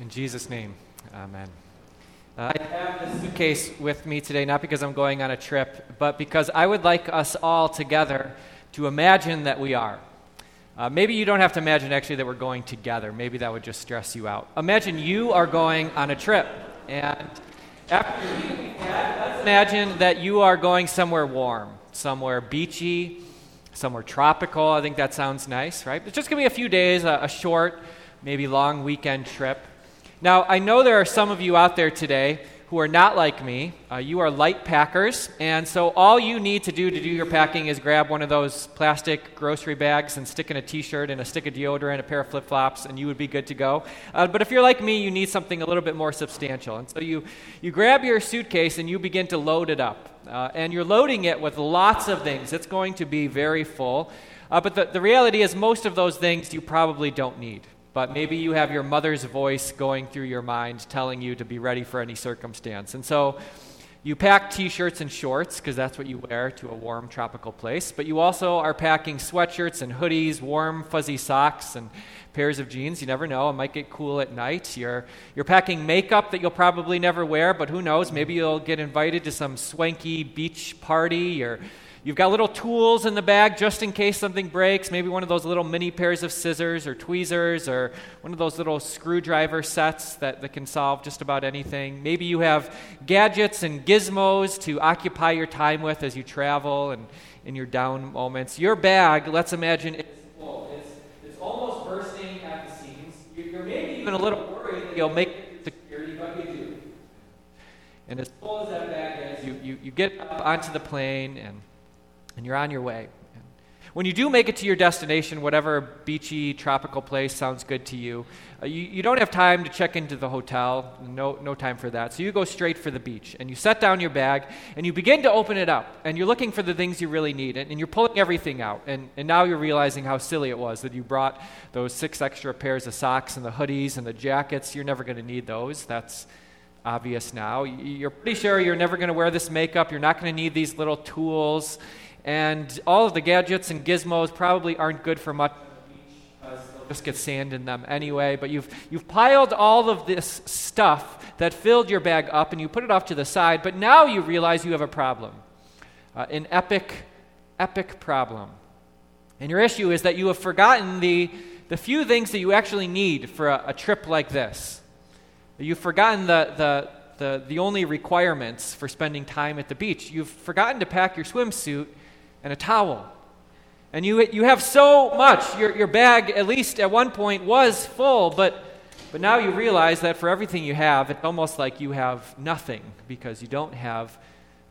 In Jesus' name, amen. Uh, I have this suitcase with me today, not because I'm going on a trip, but because I would like us all together to imagine that we are. Uh, maybe you don't have to imagine actually that we're going together. Maybe that would just stress you out. Imagine you are going on a trip, and after let's imagine that you are going somewhere warm, somewhere beachy, somewhere tropical. I think that sounds nice, right? It's just going to be a few days, a, a short, maybe long weekend trip. Now, I know there are some of you out there today who are not like me. Uh, you are light packers, and so all you need to do to do your packing is grab one of those plastic grocery bags and stick in a t shirt and a stick of deodorant, and a pair of flip flops, and you would be good to go. Uh, but if you're like me, you need something a little bit more substantial. And so you, you grab your suitcase and you begin to load it up. Uh, and you're loading it with lots of things. It's going to be very full. Uh, but the, the reality is, most of those things you probably don't need but maybe you have your mother's voice going through your mind telling you to be ready for any circumstance. And so you pack t shirts and shorts because that's what you wear to a warm tropical place, but you also are packing sweatshirts and hoodies, warm, fuzzy socks, and pairs of jeans. You never know, it might get cool at night. You're, you're packing makeup that you'll probably never wear, but who knows, maybe you'll get invited to some swanky beach party. You're You've got little tools in the bag just in case something breaks, maybe one of those little mini pairs of scissors or tweezers or one of those little screwdriver sets that, that can solve just about anything. Maybe you have gadgets and gizmos to occupy your time with as you travel and in your down moments. Your bag, let's imagine, it's full. It's, it's almost bursting at the seams. You're maybe even a little worried that you'll make security, but you do. And as full as that bag is, you, you, you get up onto the plane and and you're on your way. When you do make it to your destination, whatever beachy, tropical place sounds good to you, uh, you, you, don't have time to check into the hotel. No, no time for that. So you go straight for the beach and you set down your bag and you begin to open it up and you're looking for the things you really need and, and you're pulling everything out. And, and now you're realizing how silly it was that you brought those six extra pairs of socks and the hoodies and the jackets. You're never going to need those. That's obvious now. You're pretty sure you're never going to wear this makeup. You're not going to need these little tools and all of the gadgets and gizmos probably aren't good for much just get sand in them anyway. But you've, you've piled all of this stuff that filled your bag up and you put it off to the side, but now you realize you have a problem uh, an epic, epic problem. And your issue is that you have forgotten the, the few things that you actually need for a, a trip like this. You've forgotten the, the, the, the only requirements for spending time at the beach. You've forgotten to pack your swimsuit and a towel. And you, you have so much. Your, your bag, at least at one point, was full, but, but now you realize that for everything you have, it's almost like you have nothing because you don't have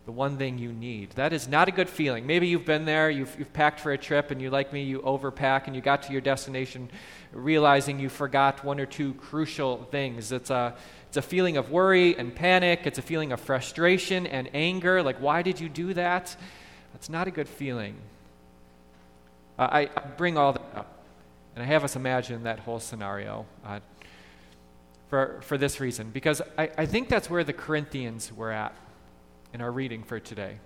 the one thing you need. That is not a good feeling. Maybe you've been there, you've, you've packed for a trip, and you, like me, you overpack, and you got to your destination realizing you forgot one or two crucial things. It's a, it's a feeling of worry and panic, it's a feeling of frustration and anger. Like, why did you do that? That's not a good feeling. Uh, I, I, bring all that up, and I have us imagine that whole scenario uh, for, for this reason, because I, I think that's where the Corinthians were at in our reading for today.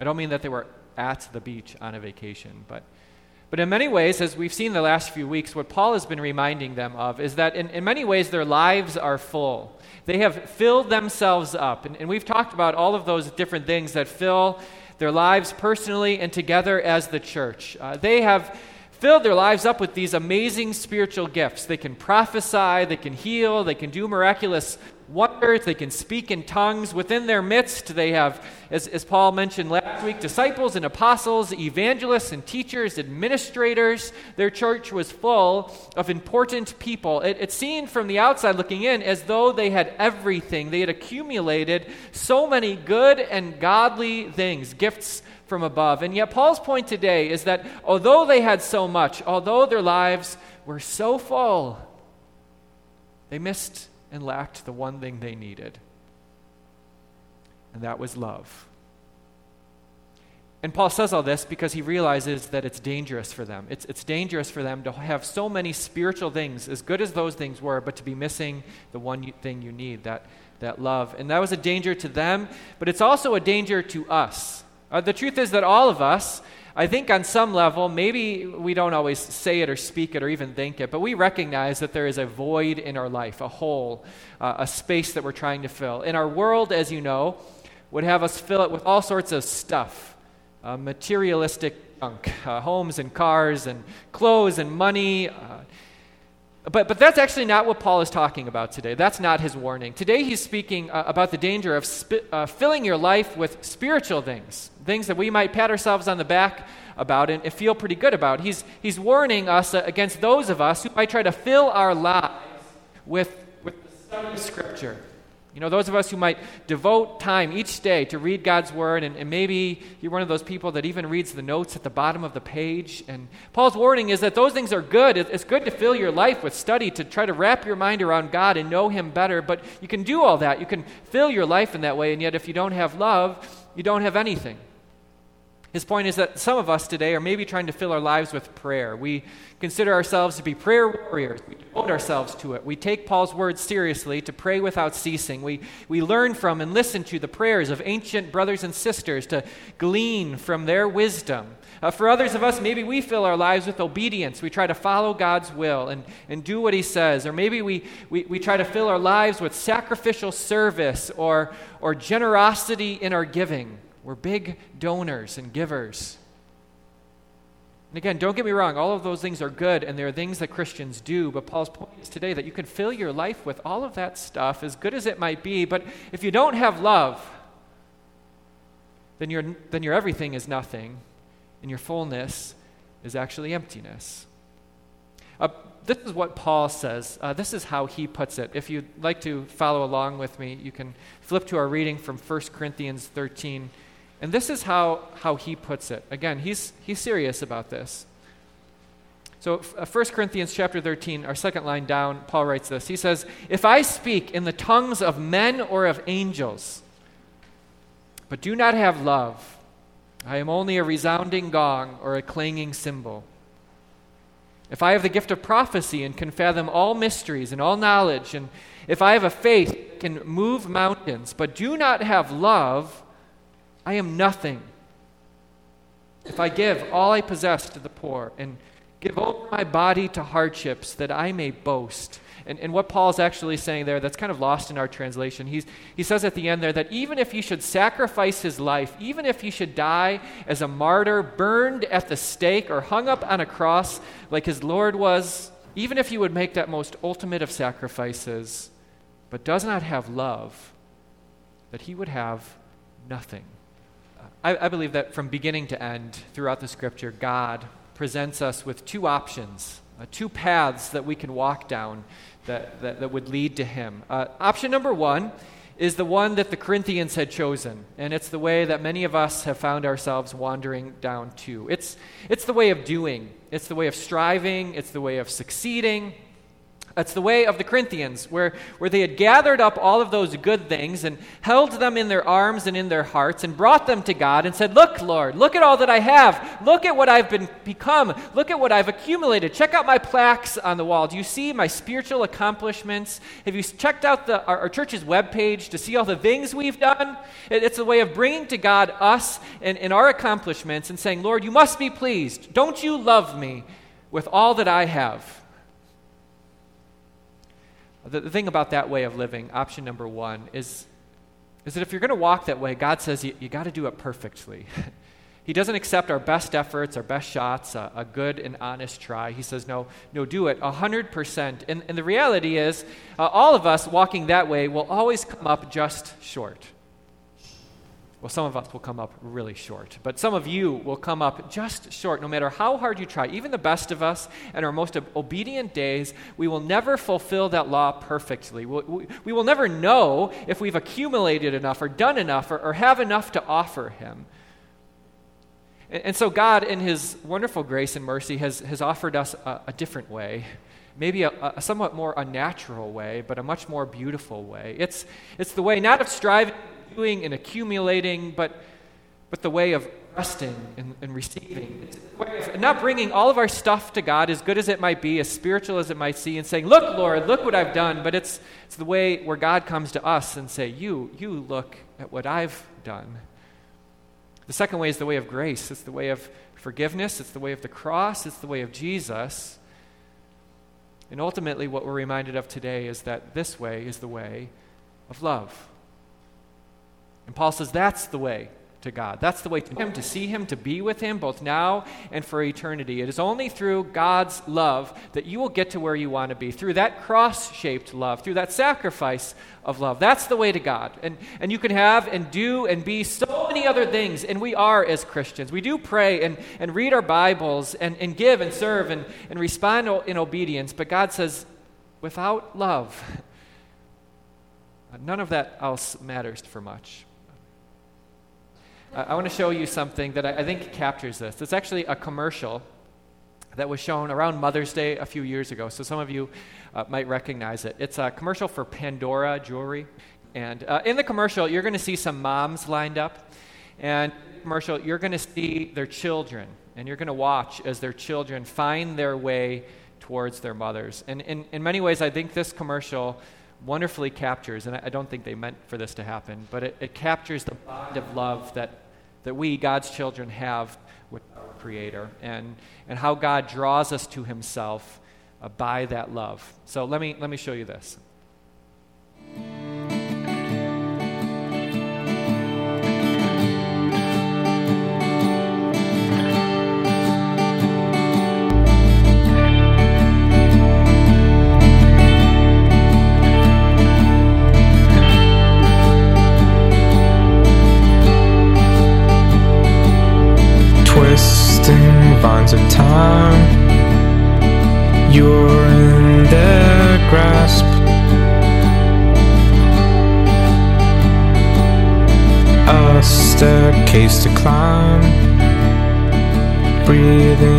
I don't mean that they were at the beach on a vacation, but, but in many ways, as we've seen the last few weeks, what Paul has been reminding them of is that in, in many ways their lives are full. They have filled themselves up. And, and we've talked about all of those different things that fill their lives personally and together as the church. Uh, they have filled their lives up with these amazing spiritual gifts. They can prophesy, they can heal, they can do miraculous wonders, they can speak in tongues. Within their midst, they have, as, as Paul mentioned last week, disciples and apostles, evangelists and teachers, administrators. Their church was full of important people. It, it's seen from the outside looking in as though they had everything. They had accumulated so many good and godly things, gifts from above. And yet, Paul's point today is that although they had so much, although their lives were so full, they missed and lacked the one thing they needed, and that was love. And Paul says all this because he realizes that it's dangerous for them. It's, it's dangerous for them to have so many spiritual things, as good as those things were, but to be missing the one thing you need, that, that love. And that was a danger to them, but it's also a danger to us. Uh, the truth is that all of us I think on some level, maybe we don't always say it or speak it or even think it, but we recognize that there is a void in our life, a hole, uh, a space that we're trying to fill. In our world, as you know, would have us fill it with all sorts of stuff uh, materialistic junk, uh, homes and cars and clothes and money. But, but that's actually not what Paul is talking about today. That's not his warning. Today he's speaking uh, about the danger of uh, filling your life with spiritual things, things that we might pat ourselves on the back about and, and feel pretty good about. He's, he's warning us uh, against those of us who might try to fill our lives with, with the study of Scripture you know, those of us who might devote time each day to read God's Word, and, and, maybe you're one of those people that even reads the notes at the bottom of the page. And Paul's warning is that those things are good. It's good to fill your life with study, to try to wrap your mind around God and know Him better. But you can do all that. You can fill your life in that way, and yet if you don't have love, you don't have anything. His point is that some of us today are maybe trying to fill our lives with prayer. We consider ourselves to be prayer warriors. We devote ourselves to it. We take Paul's words seriously to pray without ceasing. We, we learn from and listen to the prayers of ancient brothers and sisters to glean from their wisdom. Uh, for others of us, maybe we fill our lives with obedience. We try to follow God's will and, and do what He says. Or maybe we, we, we try to fill our lives with sacrificial service or, or generosity in our giving. We're big donors and givers. And again, don't get me wrong, all of those things are good and there are things that Christians do, but Paul's point is today that you can fill your life with all of that stuff, as good as it might be, but if you don't have love, then your, then your everything is nothing, and your fullness is actually emptiness. Uh, this is what Paul says. Uh, this is how he puts it. If you'd like to follow along with me, you can flip to our reading from 1 Corinthians 13 and this is how, how he puts it. Again, he's, he's serious about this. So, uh, 1 Corinthians chapter 13, our second line down, Paul writes this. He says, If I speak in the tongues of men or of angels, but do not have love, I am only a resounding gong or a clanging cymbal. If I have the gift of prophecy and can fathom all mysteries and all knowledge, and if I have a faith can move mountains, but do not have love, I am nothing. If I give all I possess to the poor and give over my body to hardships that I may boast. And, and what Paul's actually saying there, that's kind of lost in our translation, he's, he says at the end there that even if he should sacrifice his life, even if he should die as a martyr, burned at the stake, or hung up on a cross like his Lord was, even if he would make that most ultimate of sacrifices, but does not have love, that he would have nothing. I, I believe that from beginning to end, throughout the scripture, God presents us with two options, uh, two paths that we can walk down that, that, that would lead to Him. Uh, option number one is the one that the Corinthians had chosen, and it's the way that many of us have found ourselves wandering down to. It's, it's the way of doing, it's the way of striving, it's the way of succeeding. That's the way of the Corinthians, where, where they had gathered up all of those good things and held them in their arms and in their hearts and brought them to God and said, Look, Lord, look at all that I have. Look at what I've been, become. Look at what I've accumulated. Check out my plaques on the wall. Do you see my spiritual accomplishments? Have you checked out the, our, our church's webpage to see all the things we've done? It, it's a way of bringing to God us and, and our accomplishments and saying, Lord, you must be pleased. Don't you love me with all that I have? The, the thing about that way of living, option number one, is, is that if you're going to walk that way, God says you, you got to do it perfectly. he doesn't accept our best efforts, our best shots, a, a, good and honest try. He says, no, no, do it 100%. And, and the reality is, uh, all of us walking that way will always come up just short. Well, some of us will come up really short, but some of you will come up just short no matter how hard you try. Even the best of us and our most obedient days, we will never fulfill that law perfectly. We, we will never know if we've accumulated enough or done enough or, or have enough to offer Him. And, and, so, God, in His wonderful grace and mercy, has, has offered us a, a different way maybe a, a, somewhat more unnatural way, but a much more beautiful way. It's, it's the way not of striving doing and accumulating, but, but the way of resting and, and receiving. Not bringing all of our stuff to God, as good as it might be, as spiritual as it might seem, and saying, Look, Lord, look what I've done. But it's, it's the way where God comes to us and say, You, you look at what I've done. The second way is the way of grace. It's the way of forgiveness, it's the way of the cross, it's the way of Jesus. And ultimately, what we're reminded of today is that this way is the way of love. And Paul says that's the way to God. That's the way to Him, to see Him, to be with Him, both now and for eternity. It is only through God's love that you will get to where you want to be, through that cross shaped love, through that sacrifice of love. That's the way to God. And, and you can have and do and be so many other things, and we are as Christians. We do pray and, and read our Bibles and, and give and serve and, and respond in obedience, but God says, without love, none of that else matters for much. I want to show you something that I, think captures this. It's actually a commercial that was shown around Mother's Day a few years ago, so some of you uh, might recognize it. It's a commercial for Pandora jewelry. And uh, in the commercial, you're going to see some moms lined up. And commercial, you're going to see their children, and you're going to watch as their children find their way towards their mothers. And in, in many ways, I think this commercial wonderfully captures, and I, I don't think they meant for this to happen, but it, it captures the bond of love that that we, God's children, have with our Creator and, and how God draws us to Himself uh, by that love. So let me, let me show you this. Breathing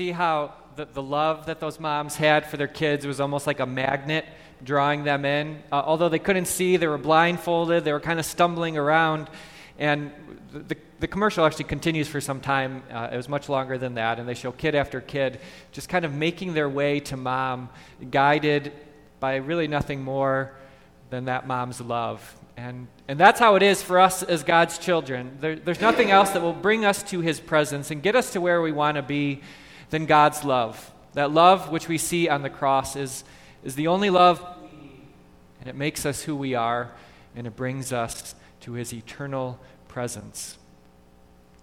see how the, the love that those moms had for their kids was almost like a magnet drawing them in? Uh, although they couldn't see, they were blindfolded, they were kind of stumbling around. And the, the commercial actually continues for some time. Uh, it was much longer than that. And they show kid after kid just kind of making their way to mom, guided by really nothing more than that mom's love. And, and that's how it is for us as God's children. There, there's nothing else that will bring us to his presence and get us to where we want to be than God's love. That love which we see on the cross is, is the only love and it makes us who we are, and it brings us to his eternal presence.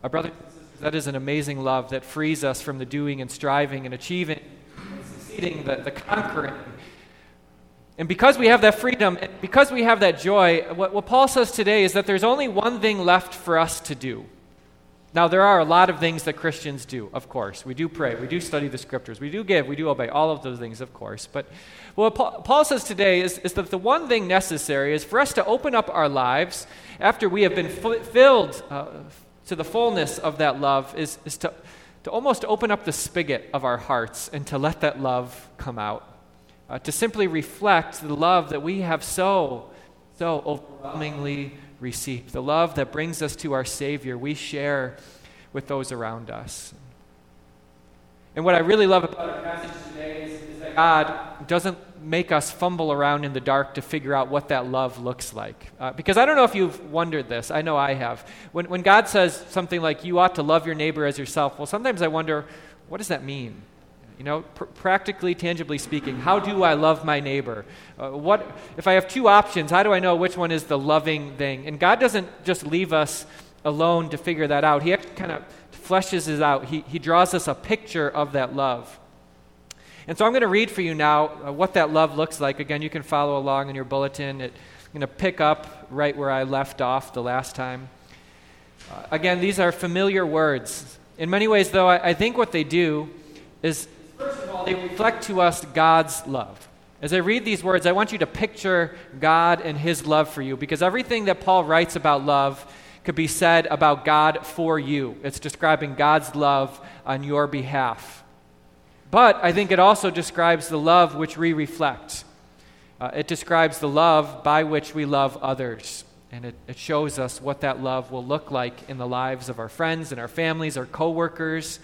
Our brothers and sisters, that is an amazing love that frees us from the doing and striving and achieving and succeeding, the, the conquering. And because we have that freedom, and because we have that joy, what, what Paul says today is that there's only one thing left for us to do. Now, there are a lot of things that Christians do, of course. We do pray, we do study the scriptures, we do give, we do obey, all of those things, of course. But what Paul says today is, is that the one thing necessary is for us to open up our lives after we have been filled uh, to the fullness of that love, is, is to, to almost open up the spigot of our hearts and to let that love come out. Uh, to simply reflect the love that we have so, so overwhelmingly received. The love that brings us to our Savior, we share with those around us. And what I really love about our passage today is, is that God doesn't make us fumble around in the dark to figure out what that love looks like. Uh, because I don't know if you've wondered this. I know I have. When, when God says something like, you ought to love your neighbor as yourself, well, sometimes I wonder, what does that mean? You know, pr- practically, tangibly speaking, how do I love my neighbor? Uh, what if I have two options? How do I know which one is the loving thing? And God doesn't just leave us alone to figure that out. He kind of fleshes it out. He, he draws us a picture of that love. And so I'm going to read for you now uh, what that love looks like. Again, you can follow along in your bulletin. It, I'm going to pick up right where I left off the last time. Uh, again, these are familiar words. In many ways, though, I, I think what they do is they reflect to us God's love. As I read these words, I want you to picture God and His love for you because everything that Paul writes about love could be said about God for you. It's describing God's love on your behalf. But I think it also describes the love which we reflect. Uh, it describes the love by which we love others. And it, it shows us what that love will look like in the lives of our friends and our families, our coworkers,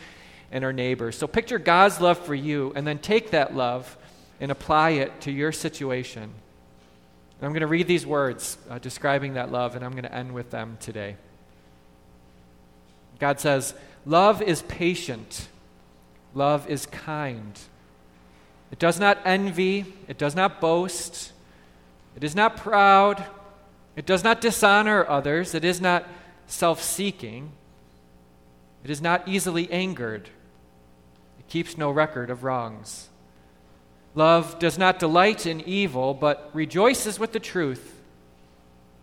and our neighbors. So picture God's love for you and then take that love and apply it to your situation. And I'm going to read these words uh, describing that love, and I'm going to end with them today. God says, Love is patient, love is kind. It does not envy, it does not boast, it is not proud, it does not dishonor others, it is not self seeking, it is not easily angered, it keeps no record of wrongs. Love does not delight in evil, but rejoices with the truth.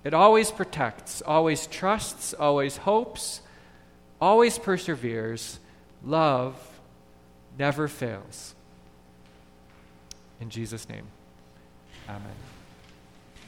It always protects, always trusts, always hopes, always perseveres. Love never fails. In Jesus' name, amen.